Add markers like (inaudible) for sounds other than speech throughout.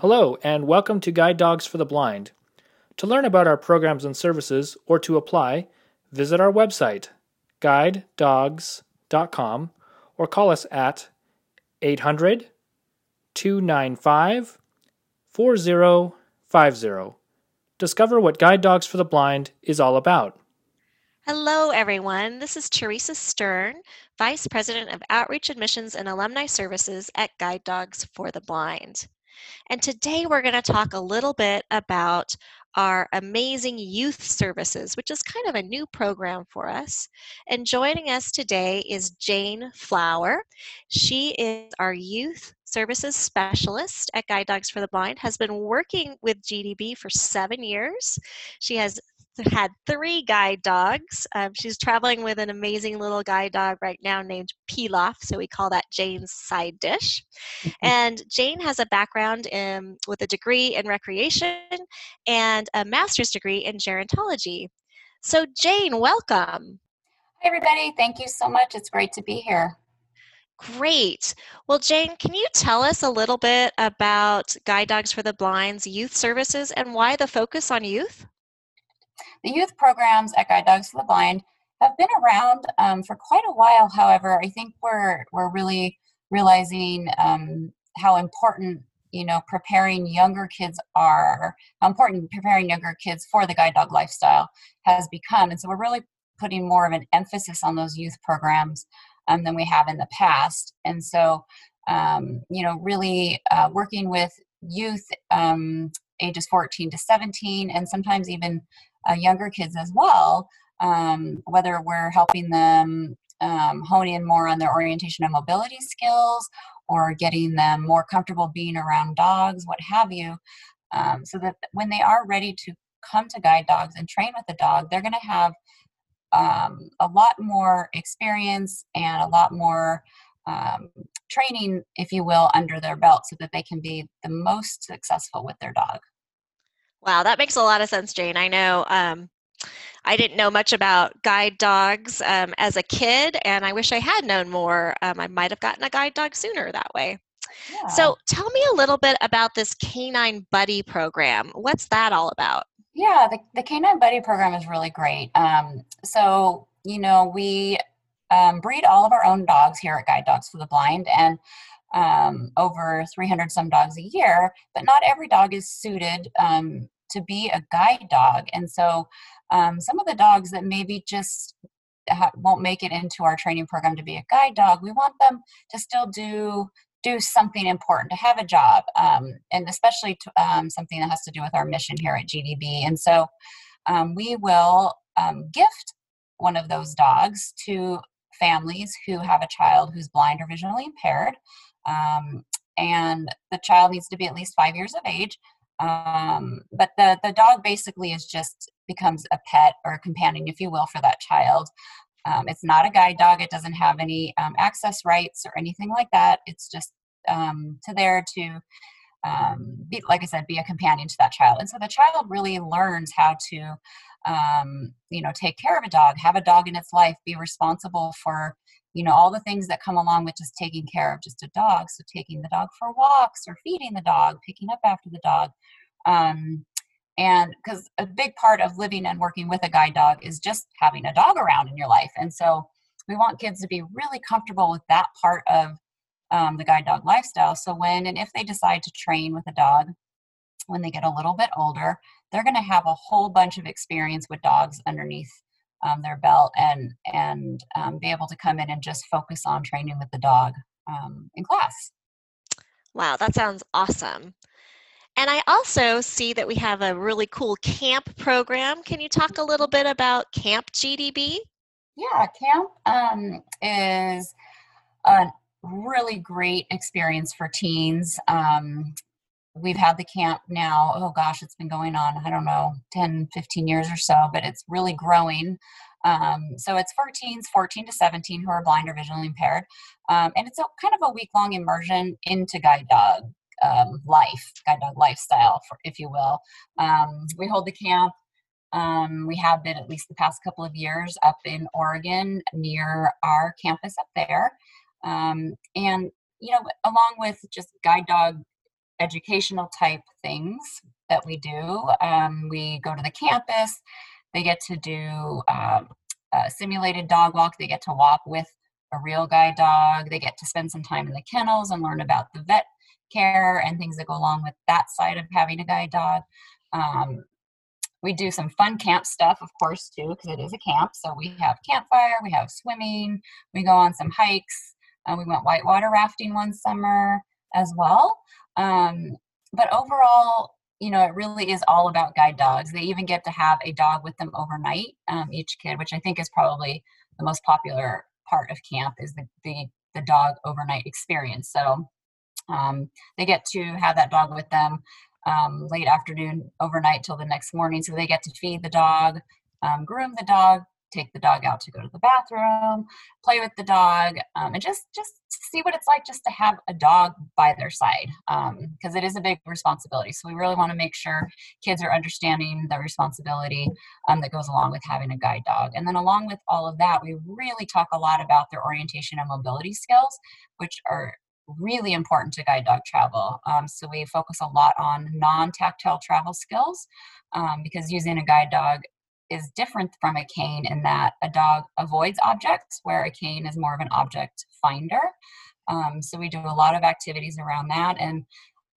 Hello, and welcome to Guide Dogs for the Blind. To learn about our programs and services or to apply, visit our website, guidedogs.com, or call us at 800 295 4050. Discover what Guide Dogs for the Blind is all about. Hello, everyone. This is Teresa Stern, Vice President of Outreach Admissions and Alumni Services at Guide Dogs for the Blind. And today we're going to talk a little bit about our amazing youth services, which is kind of a new program for us. And joining us today is Jane Flower. She is our youth services specialist at Guide Dogs for the Blind, has been working with GDB for seven years. She has had three guide dogs. Um, she's traveling with an amazing little guide dog right now named Pilaf, so we call that Jane's side dish. and Jane has a background in, with a degree in recreation and a master's degree in gerontology. So, Jane, welcome. Hi, everybody. Thank you so much. It's great to be here. Great. Well, Jane, can you tell us a little bit about Guide Dogs for the Blind's youth services and why the focus on youth? The youth programs at Guide Dogs for the Blind have been around um, for quite a while. However, I think we're we're really realizing um, how important you know preparing younger kids are how important preparing younger kids for the guide dog lifestyle has become and so we're really putting more of an emphasis on those youth programs um, than we have in the past and so um, you know really uh, working with youth um, ages 14 to 17 and sometimes even uh, younger kids as well, um, whether we're helping them um, hone in more on their orientation and mobility skills or getting them more comfortable being around dogs, what have you, um, so that when they are ready to come to guide dogs and train with the dog, they're going to have um, a lot more experience and a lot more um, training, if you will, under their belt so that they can be the most successful with their dog. Wow, that makes a lot of sense, Jane. I know um, I didn't know much about guide dogs um, as a kid, and I wish I had known more. Um, I might have gotten a guide dog sooner that way. Yeah. So, tell me a little bit about this Canine Buddy program. What's that all about? Yeah, the, the Canine Buddy program is really great. Um, so, you know, we um, breed all of our own dogs here at Guide Dogs for the Blind, and um, over 300 some dogs a year, but not every dog is suited um, to be a guide dog. And so um, some of the dogs that maybe just ha- won't make it into our training program to be a guide dog, we want them to still do do something important to have a job um, and especially to, um, something that has to do with our mission here at gdb and so um, we will gift one of those dogs to families who have a child who's blind or visually impaired um, and the child needs to be at least five years of age. Um, but the, the dog basically is just becomes a pet or a companion, if you will, for that child. Um, it's not a guide dog. It doesn't have any um, access rights or anything like that. It's just um, to there to, um, be, like I said, be a companion to that child. And so the child really learns how to, um, you know, take care of a dog, have a dog in its life, be responsible for you know all the things that come along with just taking care of just a dog. So taking the dog for walks or feeding the dog picking up after the dog. Um, and because a big part of living and working with a guide dog is just having a dog around in your life. And so we want kids to be really comfortable with that part of um, the guide dog lifestyle so when and if they decide to train with a dog when they get a little bit older they're going to have a whole bunch of experience with dogs underneath um, their belt and and um, be able to come in and just focus on training with the dog um, in class. Wow, that sounds awesome. And I also see that we have a really cool camp program. Can you talk a little bit about Camp GDB? Yeah, camp um, is a really great experience for teens. Um, we've had the camp now oh gosh it's been going on i don't know 10 15 years or so but it's really growing. Um, so it's for teens 14 to 17 who are blind or visually impaired. Um, and it's a kind of a week long immersion into guide dog um, life guide dog lifestyle for, if you will. Um, we hold the camp um, we have been at least the past couple of years up in oregon near our campus up there um, and you know along with just guide dog educational type things that we do. Um, we go to the campus. They get to do um, a simulated dog walk. They get to walk with a real guide dog. They get to spend some time in the kennels and learn about the vet care and things that go along with that side of having a guide dog. Um, we do some fun camp stuff, of course, too, because it is a camp. So we have campfire, we have swimming, we go on some hikes. Uh, we went whitewater rafting one summer as well. Um, but overall, you know, it really is all about guide dogs. They even get to have a dog with them overnight, um, each kid, which I think is probably the most popular part of camp is the, the, the dog overnight experience. So um, they get to have that dog with them um, late afternoon, overnight till the next morning. So they get to feed the dog, um, groom the dog, take the dog out to go to the bathroom, play with the dog, um, and just just see what it's like just to have a dog by their side because um, it is a big responsibility. So we really want to make sure kids are understanding the responsibility um, that goes along with having a guide dog. And then along with all of that, we really talk a lot about their orientation and mobility skills, which are really important to guide dog travel. Um, so we focus a lot on non-tactile travel skills um, because using a guide dog is different from a cane in that a dog avoids objects where a cane is more of an object finder. Um, so we do a lot of activities around that. And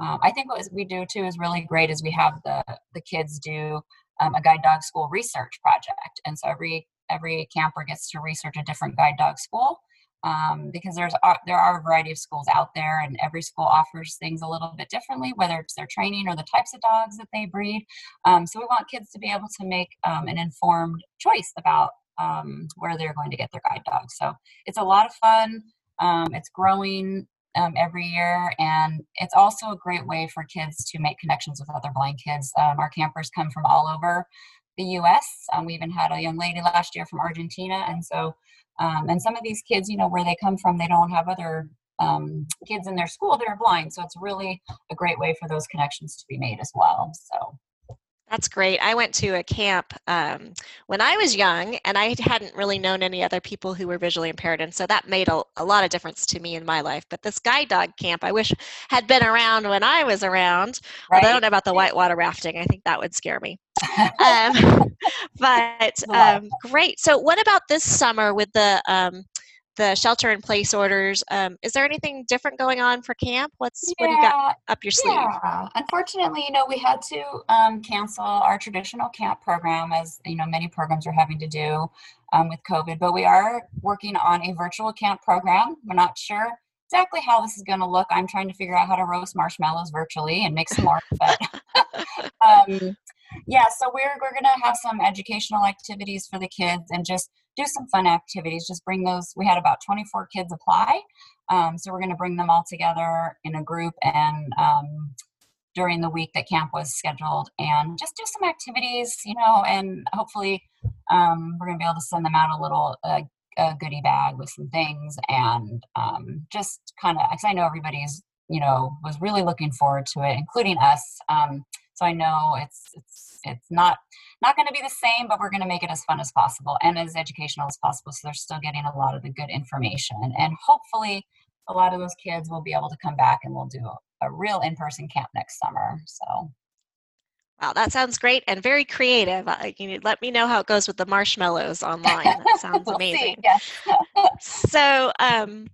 um, I think what we do too is really great is we have the, the kids do um, a guide dog school research project. And so every every camper gets to research a different guide dog school um, because there's uh, there are a variety of schools out there, and every school offers things a little bit differently, whether it's their training or the types of dogs that they breed. Um, so we want kids to be able to make um, an informed choice about um, where they're going to get their guide dogs. So it's a lot of fun. Um, it's growing um, every year, and it's also a great way for kids to make connections with other blind kids. our campers come from all over the U.S. we even had a young lady last year from Argentina, and so um, and some of these kids, you know, where they come from, they don't have other um, kids in their school that are blind. So it's really a great way for those connections to be made as well. So. That's great. I went to a camp um, when I was young, and I hadn't really known any other people who were visually impaired, and so that made a, a, lot of difference to me in my life. But this guide dog camp, I wish had been around when I was around. Right. I don't know about the whitewater rafting. I think that would scare me. (laughs) um, but (laughs) um, great. So, what about this summer with the um, the shelter in place orders? Um, is there anything different going on for camp? What's yeah, what do you got up your sleeve? Yeah. Unfortunately, you know, we had to um, cancel our traditional camp program, as you know, many programs are having to do um, with COVID. But we are working on a virtual camp program. We're not sure exactly how this is going to look. I'm trying to figure out how to roast marshmallows virtually and make some more. but (laughs) um, yeah, so we're we're gonna have some educational activities for the kids and just do some fun activities. Just bring those. We had about 24 kids apply, um, so we're gonna bring them all together in a group and um, during the week that camp was scheduled and just do some activities, you know, and hopefully um, we're gonna be able to send them out a little. Uh, a goodie bag with some things and um, just kind of because I know everybody's you know was really looking forward to it, including us. So I know it's it's it's not not going to be the same, but we're going to make it as fun as possible and as educational as possible. So they're still getting a lot of the good information, and hopefully, a lot of those kids will be able to come back and we'll do a, real in-person camp next summer. So. Wow, that sounds great and very creative. Uh, you let me know how it goes with the marshmallows online. That (laughs) sounds we'll amazing. Yes. (laughs) so, um,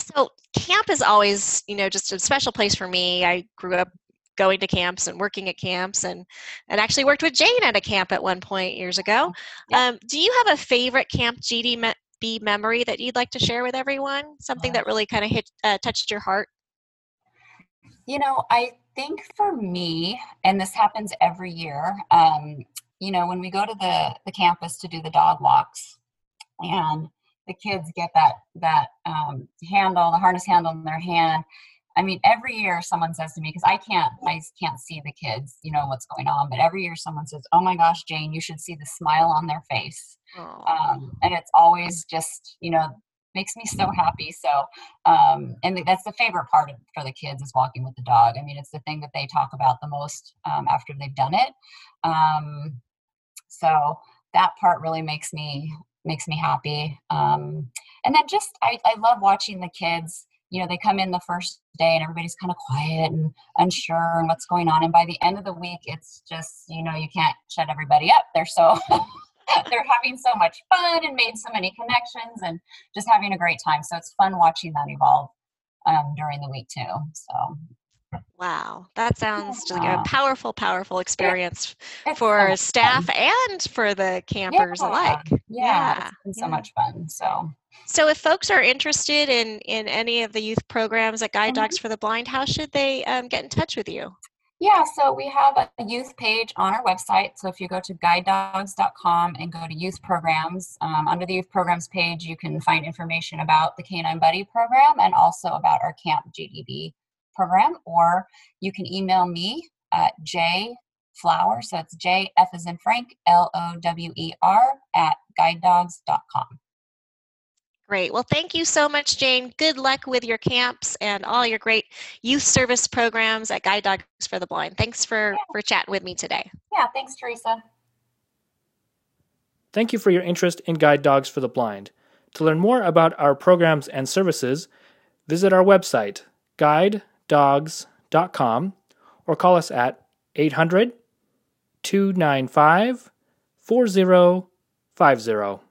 so camp is always, you know, just a special place for me. I grew up going to camps and working at camps and and actually worked with Jane at a camp at one point years ago. Um, do you have a favorite Camp GDB memory that you'd like to share with everyone? Something that really kind of hit uh, touched your heart? You know, I think for me, and this happens every year. Um, you know, when we go to the the campus to do the dog walks, and the kids get that that um, handle, the harness handle in their hand, I mean, every year someone says to me, because I can't, I can't see the kids, you know, what's going on, but every year someone says, oh my gosh, Jane, you should see the smile on their face. Um, and it's always just, you know, makes me so happy. So, um, and that's the favorite part of, for the kids is walking with the dog. I mean, it's the thing that they talk about the most um, after they've done it. Um, so that part really makes me, makes me happy. Um, and then just, I, I love watching the kids, you know, they come in the first day and everybody's kind of quiet and unsure and what's going on. And by the end of the week, it's just, you know, you can't shut everybody up. They're so, (laughs) they're having so much fun and made so many connections and just having a great time. So it's fun watching that evolve um, during the week too. So Wow, that sounds like a powerful, powerful experience it's for so staff fun. and for the campers Yeah, alike. Yeah, Yeah, it's been so yeah. much fun. So So, if folks are interested in in any of the youth programs at Guide Mhm. Dogs for the Blind, how should they um, get in touch with you? Yeah, so we have a youth page on our website. So if you go to guidedogs.com and go to youth programs, um, under the youth programs page, you can find information about the Canine Buddy program and also about our Camp GDB program. Or you can email me at jflower, so it's J F as in Frank, L O W E R, at guidedogs.com. Great. Well, thank you so much, Jane. Good luck with your camps and all your great youth service programs at Guide Dogs for the Blind. Thanks for for chatting with me today. Yeah, thanks, Teresa. Thank you for your interest in Guide Dogs for the Blind. To learn more about our programs and services, visit our website, guidedogs.com, or call us at 800 295 4050.